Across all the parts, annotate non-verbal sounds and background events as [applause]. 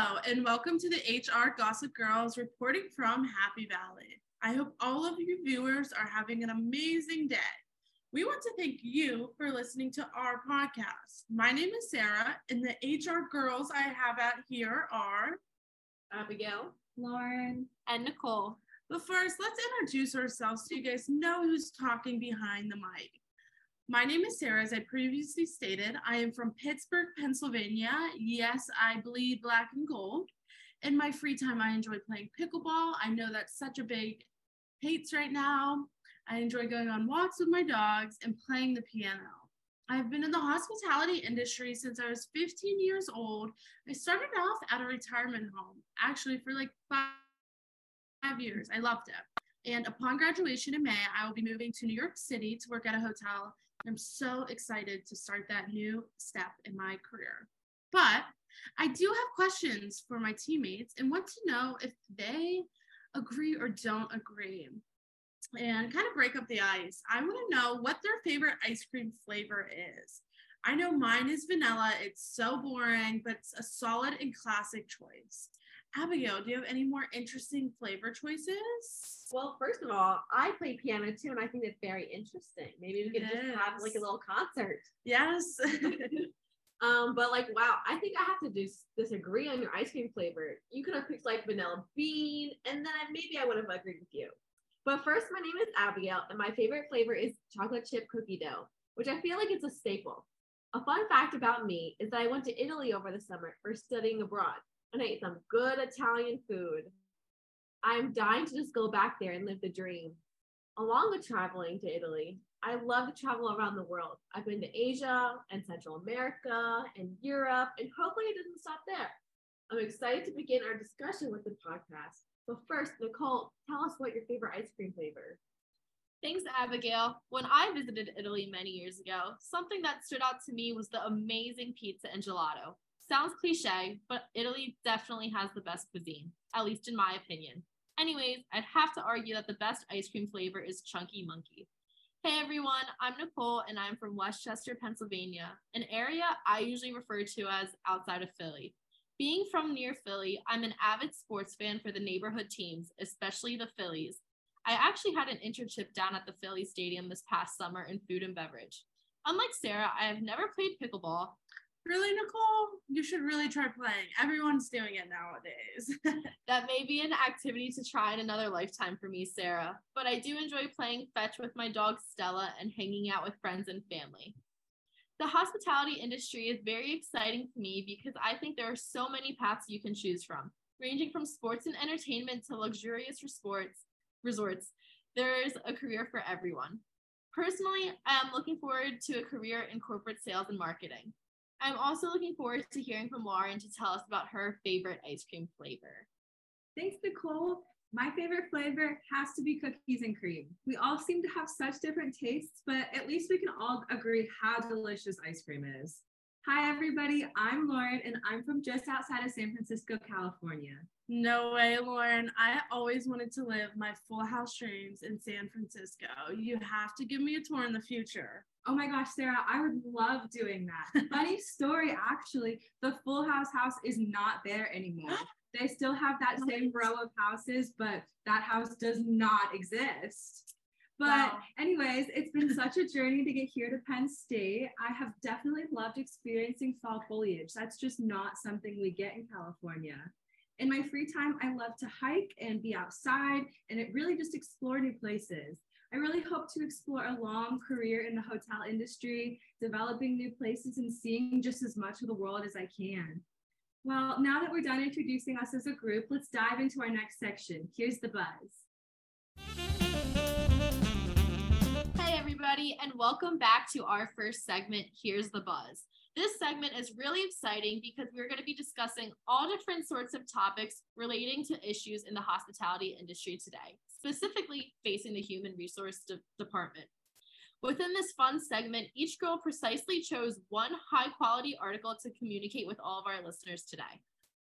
Hello, and welcome to the HR Gossip Girls reporting from Happy Valley. I hope all of you viewers are having an amazing day. We want to thank you for listening to our podcast. My name is Sara, and the HR girls I have out here are Abigail, Lauren, and Nicole. But first, let's introduce ourselves so you guys know who's talking behind the mic. My name is Sara, as I previously stated. I am from Pittsburgh, Pennsylvania. Yes, I bleed black and gold. In my free time, I enjoy playing pickleball. I know that's such a big hates right now. I enjoy going on walks with my dogs and playing the piano. I've been in the hospitality industry since I was 15 years old. I started off at a retirement home, actually, for like five, years. I loved it. And upon graduation in May, I will be moving to New York City to work at a hotel. I'm so excited to start that new step in my career. But I do have questions for my teammates and want to know if they agree or don't agree and kind of break up the ice. I want to know what their favorite ice cream flavor is. I know mine is vanilla. It's so boring, but it's a solid and classic choice. Abigail, do you have any more interesting flavor choices? Well, first of all, I play piano too, and I think it's very interesting. Maybe we could It just have like a little concert. Yes. [laughs] [laughs] Um, but like, wow, I think I have to dis- disagree on your ice cream flavor. You could have picked like vanilla bean, and then maybe I would have agreed with you. But first, my name is Abigail, and my favorite flavor is chocolate chip cookie dough, which I feel like it's a staple. A fun fact about me is that I went to Italy over the summer for studying abroad, and I ate some good Italian food. I'm dying to just go back there and live the dream. Along with traveling to Italy, I love to travel around the world. I've been to Asia and Central America and Europe, and hopefully it doesn't stop there. I'm excited to begin our discussion with the podcast. But first, Nicole, tell us what your favorite ice cream flavor. Thanks, Abigail. When I visited Italy many years ago, something that stood out to me was the amazing pizza and gelato. Sounds cliche, but Italy definitely has the best cuisine, at least in my opinion. Anyways, I'd have to argue that the best ice cream flavor is Chunky Monkey. Hey everyone, I'm Nicole and I'm from West Chester, Pennsylvania, an area I usually refer to as outside of Philly. Being from near Philly, I'm an avid sports fan for the neighborhood teams, especially the Phillies. I actually had an internship down at the Philly Stadium this past summer in food and beverage. Unlike Sara, I have never played pickleball. Really, Nicole? You should really try playing. Everyone's doing it nowadays. [laughs] That may be an activity to try in another lifetime for me, Sara, but I do enjoy playing fetch with my dog Stella and hanging out with friends and family. The hospitality industry is very exciting to me because I think there are so many paths you can choose from, ranging from sports and entertainment to luxurious resorts. Resorts, there's a career for everyone. Personally, I am looking forward to a career in corporate sales and marketing. I'm also looking forward to hearing from Lauren to tell us about her favorite ice cream flavor. Thanks, Nicole. My favorite flavor has to be cookies and cream. We all seem to have such different tastes, but at least we can all agree how delicious ice cream is. Hi, everybody. I'm Lauren, and I'm from just outside of San Francisco, California. no way, Lauren. I always wanted to live my full house dreams in San Francisco. You have to give me a tour in the future. Oh my gosh, Sara, I would love doing that. [laughs] Funny story, actually, the Full House house is not there anymore. [gasps] They still have that same row of houses, but that house does not exist. But, Wow. anyways, it's been [laughs] such a journey to get here to Penn State. I have definitely loved experiencing fall foliage. That's just not something we get in California. In my free time, I love to hike and be outside and it really just explore new places. I really hope to explore a long career in the hotel industry, developing new places and seeing just as much of the world as I can. Well, now that we're done introducing us as a group, let's dive into our next section. Here's the buzz. Hey, everybody, and welcome back to our first segment, Here's the Buzz. This segment is really exciting because we're going to be discussing all different sorts of topics relating to issues in the hospitality industry today, specifically facing the human resource de- department. Within this fun segment, each girl precisely chose one high quality article to communicate with all of our listeners today.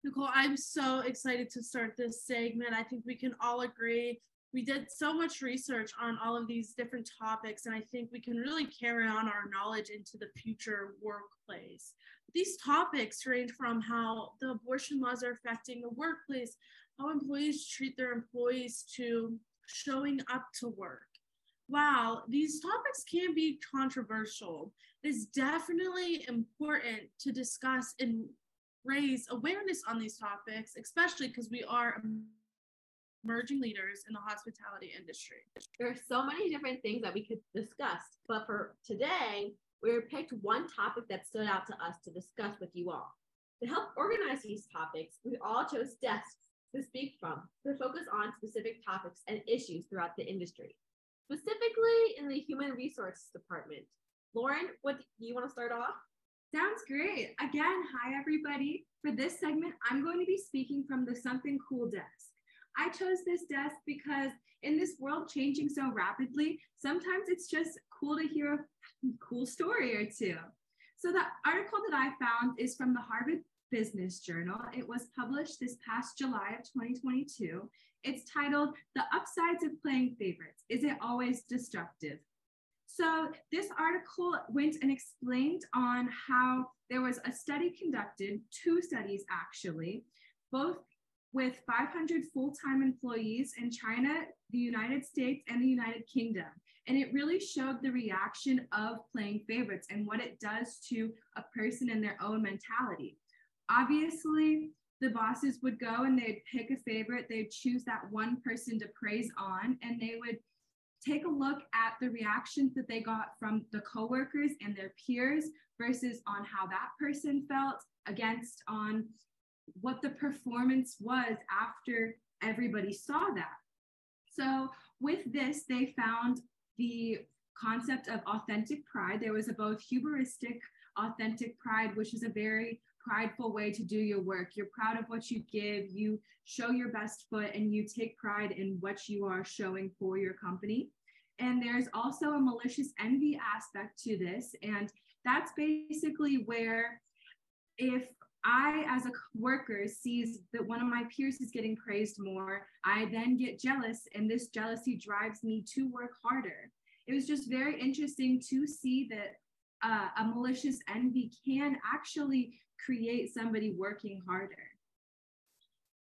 Nicole, I'm so excited to start this segment. I think we can all agree we did so much research on all of these different topics, and I think we can really carry on our knowledge into the future workplace. These topics range from how the abortion laws are affecting the workplace, how employees treat their employees, to showing up to work. While these topics can be controversial, it is definitely important to discuss and raise awareness on these topics, especially because we are emerging leaders in the hospitality industry. There are so many different things that we could discuss, but for today, we picked one topic that stood out to us to discuss with you all. To help organize these topics, we all chose desks to speak from to focus on specific topics and issues throughout the industry, specifically in the human resources department. Lauren, what do you want to start off? Sounds great. Again, hi everybody. For this segment, I'm going to be speaking from the Something Cool desk. I chose this desk because in this world changing so rapidly, sometimes it's just cool to hear a cool story or two. So the article that I found is from the Harvard Business Journal. It was published this past July of 2022. It's titled The Upsides of Playing Favorites Is It Always Destructive? So, this article went and explained on how there was a study conducted, two studies actually, both with 500 full time employees in China, the United States, and the United Kingdom. And it really showed the reaction of playing favorites and what it does to a person and their own mentality. Obviously, the bosses would go and they'd pick a favorite, they'd choose that one person to praise on, and they would take a look at the reactions that they got from the coworkers and their peers versus on how that person felt against on what the performance was after everybody saw that. So with this, they found the concept of authentic pride. There was a both hubristic authentic pride, which is a very prideful way to do your work. You're proud of what you give, you show your best foot, and you take pride in what you are showing for your company. And there's also a malicious envy aspect to this. And that's basically where if I, as a worker, sees that one of my peers is getting praised more, I then get jealous, and this jealousy drives me to work harder. It was just very interesting to see that uh, a malicious envy can actually create somebody working harder.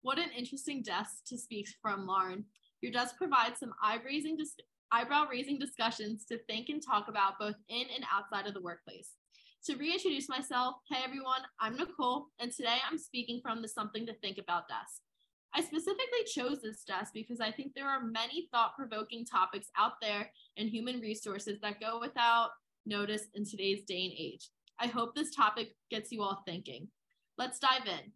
What an interesting desk to speak from, Lauren. Your desk provides some eye-raising dis- eyebrow-raising discussions to think and talk about both in and outside of the workplace. To reintroduce myself, hey everyone, I'm Nicole, and today I'm speaking from the Something to Think About desk. I specifically chose this desk because I think there are many thought provoking topics out there in human resources that go without notice in today's day and age. I hope this topic gets you all thinking. Let's dive in.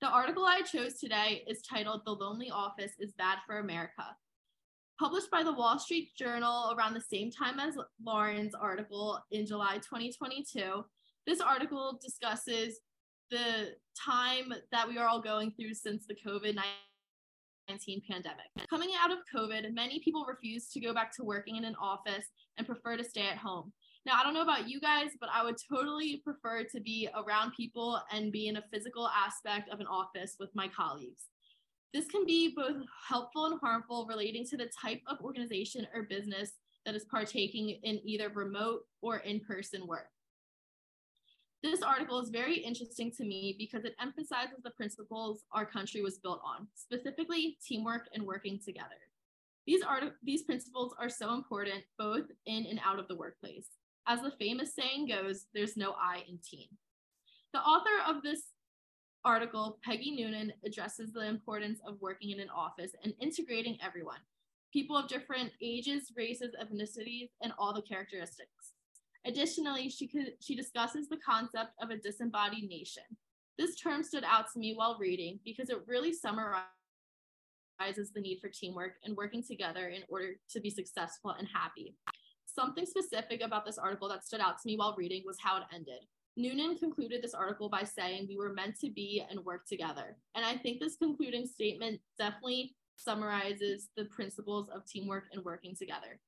The article I chose today is titled The Lonely Office is Bad for America. Published by the Wall Street Journal around the same time as Lauren's article in July 2022, this article discusses the time that we are all going through since the COVID 19 pandemic. Coming out of COVID, many people refuse to go back to working in an office and prefer to stay at home. Now, I don't know about you guys, but I would totally prefer to be around people and be in a physical aspect of an office with my colleagues. This can be both helpful and harmful relating to the type of organization or business that is partaking in either remote or in person work. This article is very interesting to me because it emphasizes the principles our country was built on, specifically teamwork and working together. These, art- these principles are so important both in and out of the workplace. As the famous saying goes, there's no I in team. The author of this article, Peggy Noonan, addresses the importance of working in an office and integrating everyone people of different ages, races, ethnicities, and all the characteristics. Additionally, she, could, she discusses the concept of a disembodied nation. This term stood out to me while reading because it really summarizes the need for teamwork and working together in order to be successful and happy. Something specific about this article that stood out to me while reading was how it ended. Noonan concluded this article by saying we were meant to be and work together. And I think this concluding statement definitely summarizes the principles of teamwork and working together.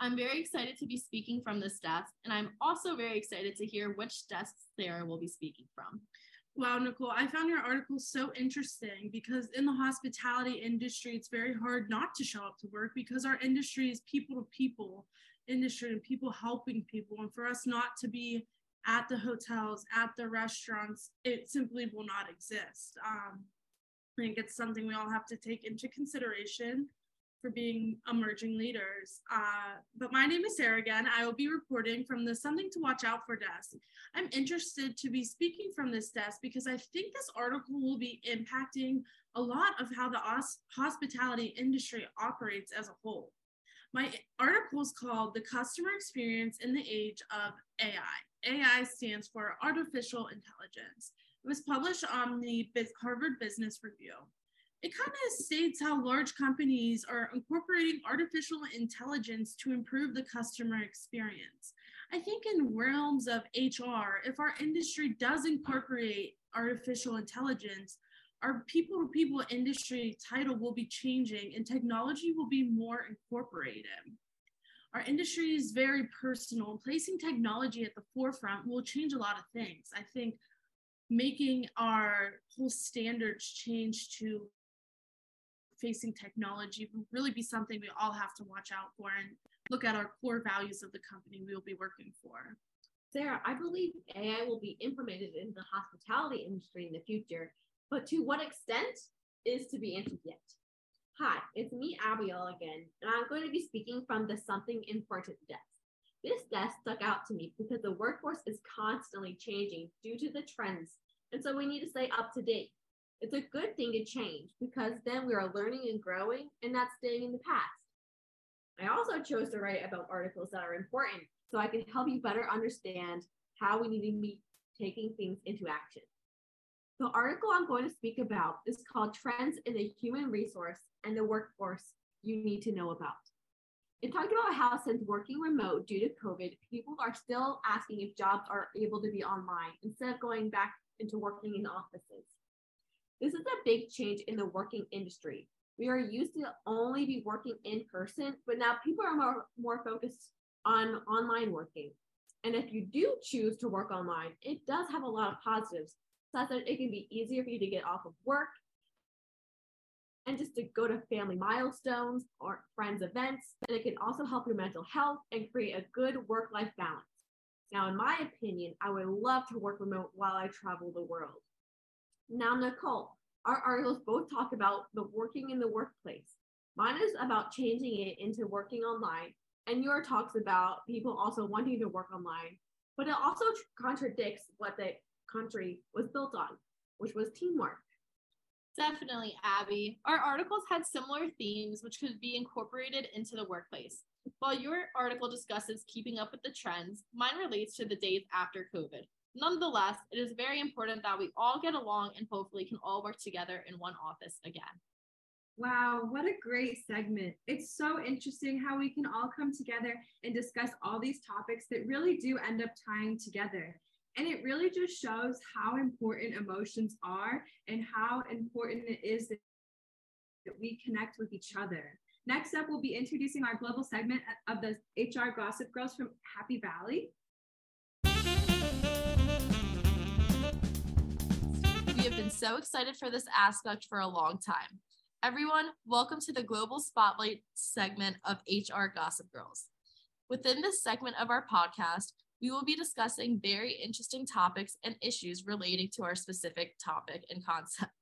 I'm very excited to be speaking from this desk, and I'm also very excited to hear which desks Sara will be speaking from. Wow, Nicole, I found your article so interesting because in the hospitality industry, it's very hard not to show up to work because our industry is people to people industry and people helping people. And for us not to be at the hotels, at the restaurants, it simply will not exist. Um, I think it's something we all have to take into consideration for being emerging leaders. Uh, but my name is Sara again. I will be reporting from the Something to Watch Out for desk. I'm interested to be speaking from this desk because I think this article will be impacting a lot of how the hospitality industry operates as a whole. My article is called The Customer Experience in the Age of AI. AI stands for Artificial Intelligence. It was published on the Harvard Business Review it kind of states how large companies are incorporating artificial intelligence to improve the customer experience. I think in realms of HR, if our industry does incorporate artificial intelligence, our people to people industry title will be changing and technology will be more incorporated. Our industry is very personal. Placing technology at the forefront will change a lot of things. I think making our whole standards change to facing technology will really be something we all have to watch out for and look at our core values of the company we will be working for. Sara, I believe AI will be implemented in the hospitality industry in the future, but to what extent is to be answered yet. Hi, it's me, Abigail, again, and I'm going to be speaking from the Something Important desk. This desk stuck out to me because the workforce is constantly changing due to the trends, and so we need to stay up to date. It's a good thing to change because then we are learning and growing and not staying in the past. I also chose to write about articles that are important so I can help you better understand how we need to be taking things into action. The article I'm going to speak about is called Trends in the Human Resource and the Workforce You Need to Know About. It talked about how, since working remote due to COVID, people are still asking if jobs are able to be online instead of going back into working in offices. This is a big change in the working industry. We are used to only be working in person, but now people are more, more focused on online working. And if you do choose to work online, it does have a lot of positives, such that it can be easier for you to get off of work and just to go to family milestones or friends events. And it can also help your mental health and create a good work life balance. Now, in my opinion, I would love to work remote while I travel the world. Now, Nicole, our articles both talk about the working in the workplace. Mine is about changing it into working online, and your talks about people also wanting to work online, but it also contradicts what the country was built on, which was teamwork. Definitely, Abby. Our articles had similar themes which could be incorporated into the workplace. While your article discusses keeping up with the trends, mine relates to the days after COVID, Nonetheless, it is very important that we all get along and hopefully can all work together in one office again. Wow, what a great segment. It's so interesting how we can all come together and discuss all these topics that really do end up tying together. And it really just shows how important emotions are and how important it is that we connect with each other. Next up, we'll be introducing our global segment of the HR Gossip Girls from Happy Valley. We have been so excited for this aspect for a long time. Everyone, welcome to the Global Spotlight segment of HR Gossip Girls. Within this segment of our podcast, we will be discussing very interesting topics and issues relating to our specific topic and concept.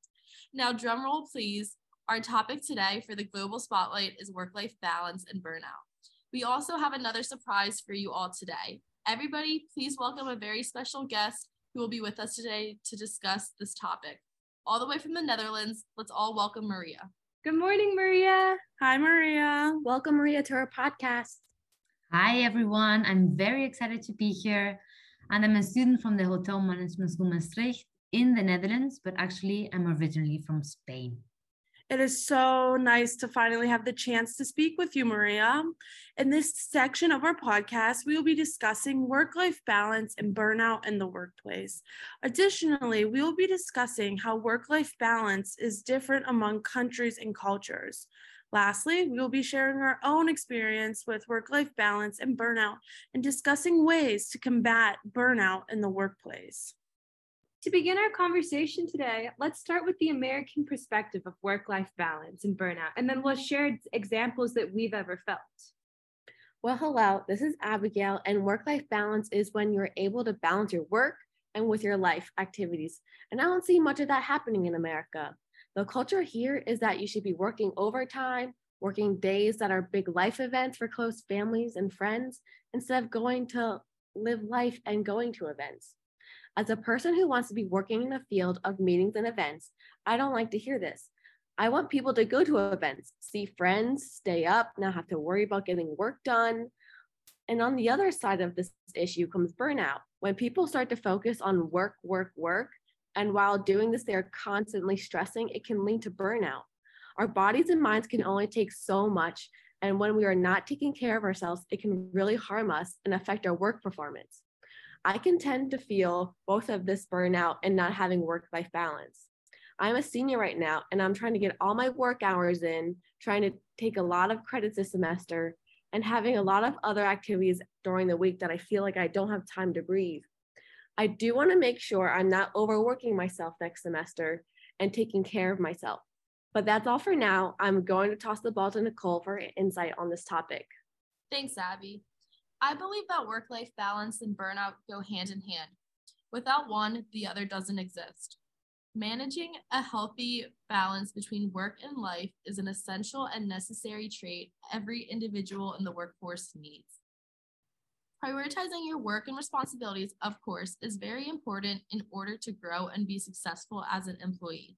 Now, drumroll please. Our topic today for the Global Spotlight is work life balance and burnout. We also have another surprise for you all today. Everybody, please welcome a very special guest who will be with us today to discuss this topic. All the way from the Netherlands, let's all welcome Maria. Good morning, Maria. Hi, Maria. Welcome, Maria, to our podcast. Hi, everyone. I'm very excited to be here. And I'm a student from the Hotel Management School Maastricht in the Netherlands, but actually, I'm originally from Spain. It is so nice to finally have the chance to speak with you, Maria. In this section of our podcast, we will be discussing work life balance and burnout in the workplace. Additionally, we will be discussing how work life balance is different among countries and cultures. Lastly, we will be sharing our own experience with work life balance and burnout and discussing ways to combat burnout in the workplace. To begin our conversation today, let's start with the American perspective of work life balance and burnout, and then we'll share examples that we've ever felt. Well, hello, this is Abigail, and work life balance is when you're able to balance your work and with your life activities. And I don't see much of that happening in America. The culture here is that you should be working overtime, working days that are big life events for close families and friends, instead of going to live life and going to events. As a person who wants to be working in the field of meetings and events, I don't like to hear this. I want people to go to events, see friends, stay up, not have to worry about getting work done. And on the other side of this issue comes burnout. When people start to focus on work, work, work, and while doing this, they're constantly stressing, it can lead to burnout. Our bodies and minds can only take so much. And when we are not taking care of ourselves, it can really harm us and affect our work performance. I can tend to feel both of this burnout and not having work life balance. I'm a senior right now and I'm trying to get all my work hours in, trying to take a lot of credits this semester, and having a lot of other activities during the week that I feel like I don't have time to breathe. I do want to make sure I'm not overworking myself next semester and taking care of myself. But that's all for now. I'm going to toss the ball to Nicole for insight on this topic. Thanks, Abby. I believe that work life balance and burnout go hand in hand. Without one, the other doesn't exist. Managing a healthy balance between work and life is an essential and necessary trait every individual in the workforce needs. Prioritizing your work and responsibilities, of course, is very important in order to grow and be successful as an employee.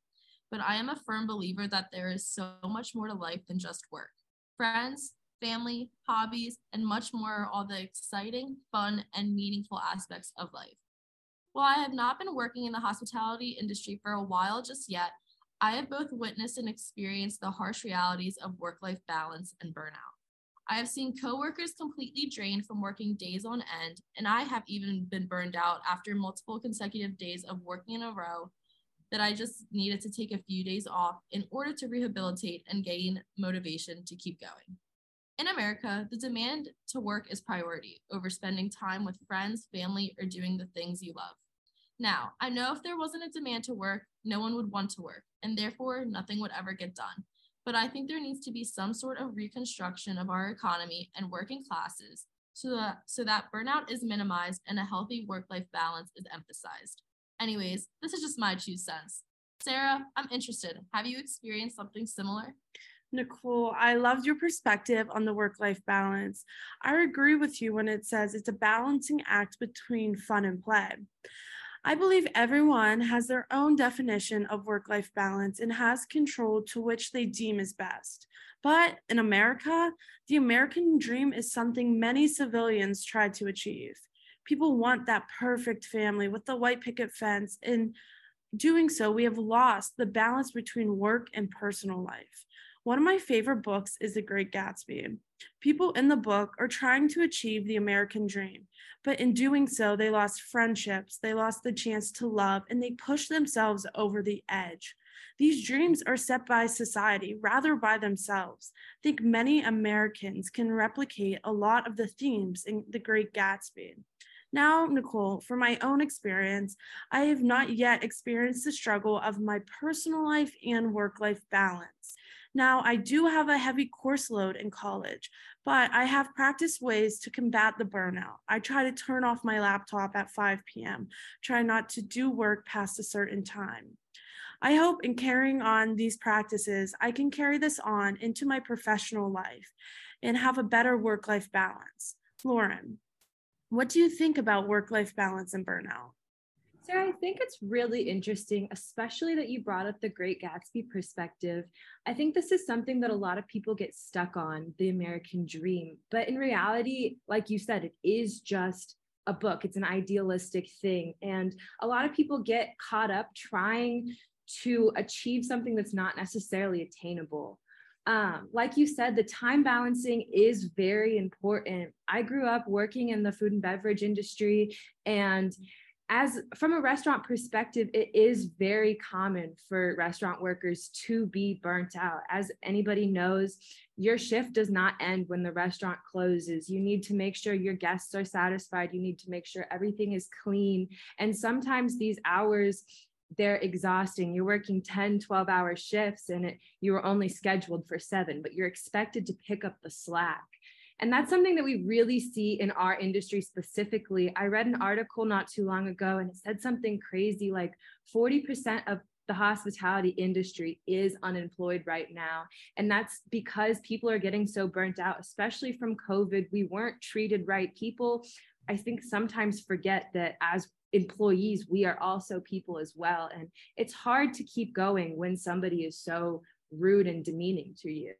But I am a firm believer that there is so much more to life than just work. Friends, family, hobbies, and much more are all the exciting, fun, and meaningful aspects of life. While I have not been working in the hospitality industry for a while just yet, I have both witnessed and experienced the harsh realities of work life balance and burnout. I have seen coworkers completely drained from working days on end, and I have even been burned out after multiple consecutive days of working in a row that I just needed to take a few days off in order to rehabilitate and gain motivation to keep going. In America, the demand to work is priority over spending time with friends, family, or doing the things you love. Now, I know if there wasn't a demand to work, no one would want to work, and therefore nothing would ever get done. But I think there needs to be some sort of reconstruction of our economy and working classes so that, so that burnout is minimized and a healthy work life balance is emphasized. Anyways, this is just my two cents. Sara, I'm interested. Have you experienced something similar? Nicole, I loved your perspective on the work life balance. I agree with you when it says it's a balancing act between fun and play. I believe everyone has their own definition of work life balance and has control to which they deem is best. But in America, the American dream is something many civilians try to achieve. People want that perfect family with the white picket fence. In doing so, we have lost the balance between work and personal life. One of my favorite books is The Great Gatsby. People in the book are trying to achieve the American dream, but in doing so, they lost friendships, they lost the chance to love, and they pushed themselves over the edge. These dreams are set by society rather by themselves. I think many Americans can replicate a lot of the themes in The Great Gatsby. Now, Nicole, for my own experience, I have not yet experienced the struggle of my personal life and work life balance. Now, I do have a heavy course load in college, but I have practiced ways to combat the burnout. I try to turn off my laptop at 5 p.m., try not to do work past a certain time. I hope in carrying on these practices, I can carry this on into my professional life and have a better work life balance. Lauren, what do you think about work life balance and burnout? Sara, I think it's really interesting, especially that you brought up the Great Gatsby perspective. I think this is something that a lot of people get stuck on the American dream. But in reality, like you said, it is just a book, it's an idealistic thing. And a lot of people get caught up trying to achieve something that's not necessarily attainable. Um, like you said, the time balancing is very important. I grew up working in the food and beverage industry, and as from a restaurant perspective, it is very common for restaurant workers to be burnt out. As anybody knows, your shift does not end when the restaurant closes. You need to make sure your guests are satisfied. You need to make sure everything is clean. And sometimes these hours, they're exhausting. You're working 10, 12 hour shifts and it, you were only scheduled for seven, but you're expected to pick up the slack. And that's something that we really see in our industry specifically. I read an article not too long ago and it said something crazy like 40% of the hospitality industry is unemployed right now. And that's because people are getting so burnt out, especially from COVID. We weren't treated right. People, I think, sometimes forget that as employees, we are also people as well. And it's hard to keep going when somebody is so rude and demeaning to you.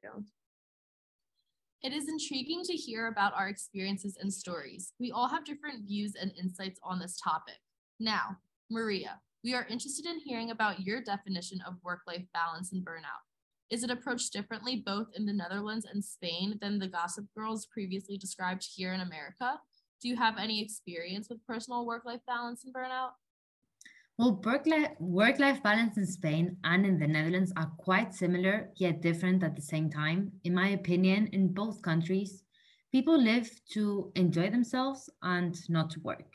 It is intriguing to hear about our experiences and stories. We all have different views and insights on this topic. Now, Maria, we are interested in hearing about your definition of work life balance and burnout. Is it approached differently both in the Netherlands and Spain than the Gossip Girls previously described here in America? Do you have any experience with personal work life balance and burnout? Well, work life balance in Spain and in the Netherlands are quite similar, yet different at the same time. In my opinion, in both countries, people live to enjoy themselves and not to work.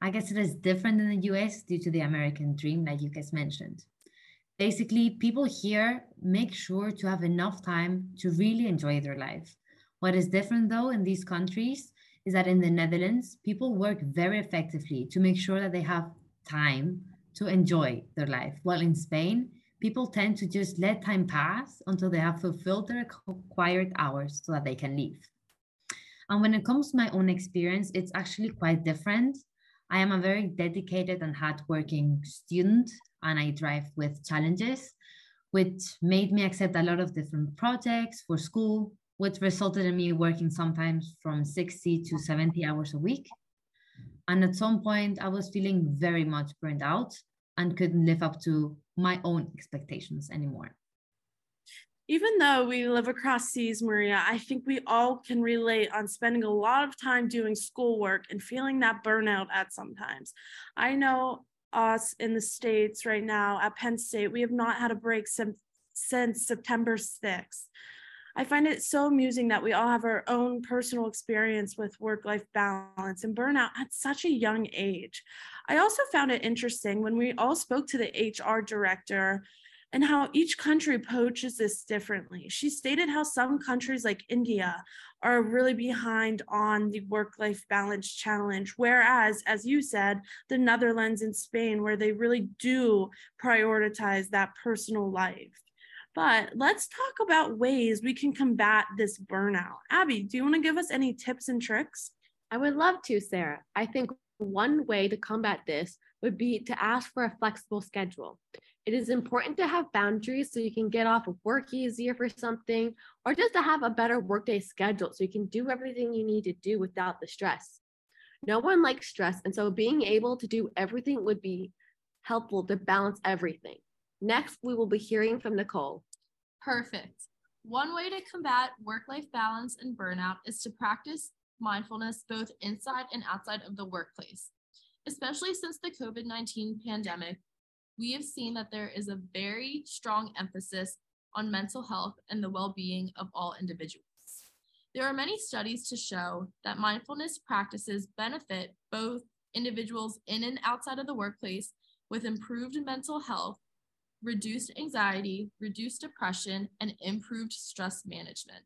I guess it is different in the US due to the American dream, like you guys mentioned. Basically, people here make sure to have enough time to really enjoy their life. What is different though in these countries is that in the Netherlands, people work very effectively to make sure that they have time to enjoy their life. While in Spain, people tend to just let time pass until they have fulfilled their required hours so that they can leave. And when it comes to my own experience, it's actually quite different. I am a very dedicated and hardworking student, and I drive with challenges, which made me accept a lot of different projects for school, which resulted in me working sometimes from 60 to 70 hours a week. And at some point, I was feeling very much burned out and couldn't live up to my own expectations anymore. Even though we live across seas, Maria, I think we all can relate on spending a lot of time doing schoolwork and feeling that burnout at sometimes. I know us in the States right now at Penn State, we have not had a break since, since September 6th. I find it so amusing that we all have our own personal experience with work life balance and burnout at such a young age. I also found it interesting when we all spoke to the HR director and how each country approaches this differently. She stated how some countries like India are really behind on the work life balance challenge, whereas, as you said, the Netherlands and Spain, where they really do prioritize that personal life. But let's talk about ways we can combat this burnout. Abby, do you want to give us any tips and tricks? I would love to, Sara. I think one way to combat this would be to ask for a flexible schedule. It is important to have boundaries so you can get off of work easier for something, or just to have a better workday schedule so you can do everything you need to do without the stress. No one likes stress, and so being able to do everything would be helpful to balance everything. Next, we will be hearing from Nicole. Perfect. One way to combat work life balance and burnout is to practice mindfulness both inside and outside of the workplace. Especially since the COVID 19 pandemic, we have seen that there is a very strong emphasis on mental health and the well being of all individuals. There are many studies to show that mindfulness practices benefit both individuals in and outside of the workplace with improved mental health reduced anxiety, reduced depression, and improved stress management.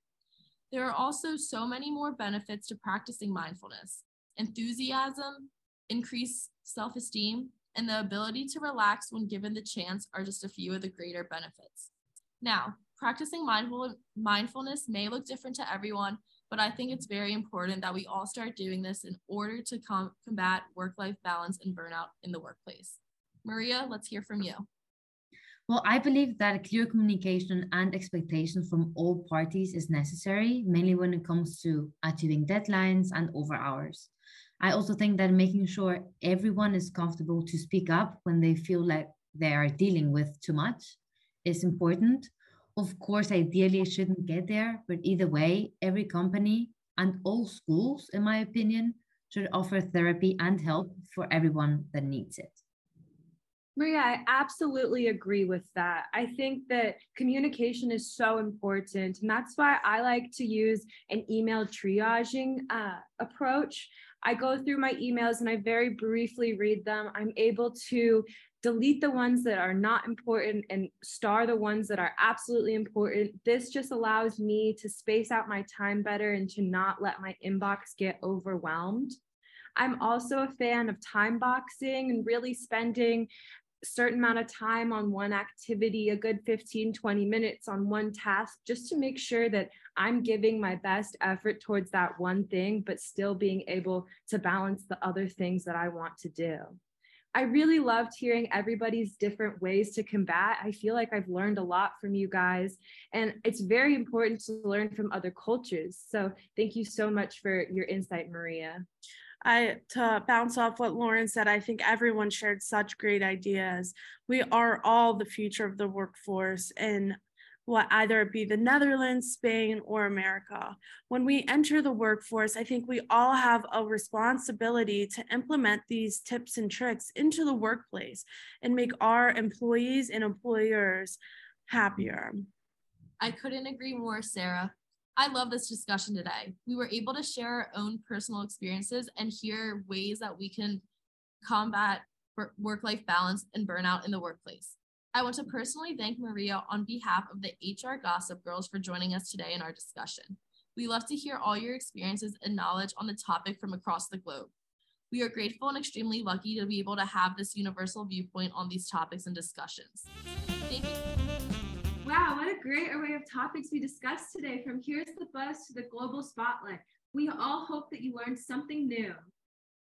There are also so many more benefits to practicing mindfulness enthusiasm, increased self esteem, and the ability to relax when given the chance are just a few of the greater benefits. Now, practicing mindful, mindfulness may look different to everyone, but I think it's very important that we all start doing this in order to com- combat work life balance and burnout in the workplace. Maria, let's hear from you. Well, I believe that clear communication and expectations from all parties is necessary, mainly when it comes to achieving deadlines and over hours. I also think that making sure everyone is comfortable to speak up when they feel like they are dealing with too much is important. Of course, ideally, it shouldn't get there, but either way, every company and all schools, in my opinion, should offer therapy and help for everyone that needs it. Maria, I absolutely agree with that. I think that communication is so important. And that's why I like to use an email triaging uh, approach. I go through my emails and I very briefly read them. I'm able to delete the ones that are not important and star the ones that are absolutely important. This just allows me to space out my time better and to not let my inbox get overwhelmed. I'm also a fan of time boxing and really spending certain amount of time on one activity, a good 15, 20 minutes on one task, just to make sure that I'm giving my best effort towards that one thing, but still being able to balance the other things that I want to do. I really loved hearing everybody's different ways to combat. I feel like I've learned a lot from you guys, and it's very important to learn from other cultures. So, thank you so much for your insight, Maria. I to bounce off what Lauren said, I think everyone shared such great ideas. We are all the future of the workforce and what either it be the Netherlands, Spain, or America. When we enter the workforce, I think we all have a responsibility to implement these tips and tricks into the workplace and make our employees and employers happier. I couldn't agree more, Sara. I love this discussion today. We were able to share our own personal experiences and hear ways that we can combat work life balance and burnout in the workplace. I want to personally thank Maria on behalf of the HR Gossip Girls for joining us today in our discussion. We love to hear all your experiences and knowledge on the topic from across the globe. We are grateful and extremely lucky to be able to have this universal viewpoint on these topics and discussions. Thank you. Mm. Wow, what a great array of topics we discussed today from Here's the Buzz to the Global Spotlight. We all hope that you learned something new.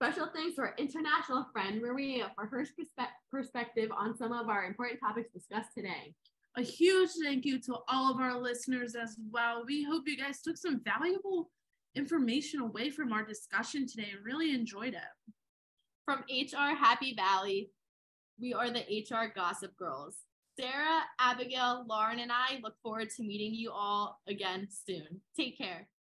Special thanks to our international friend Maria for her perspe- perspective on some of our important topics discussed today. A huge thank you to all of our listeners as well. We hope you guys took some valuable information away from our discussion today and really enjoyed it. From HR Happy Valley, we are the HR Gossip Girls. Sara, Abigail, Lauren, and I look forward to meeting you all again soon. Take care.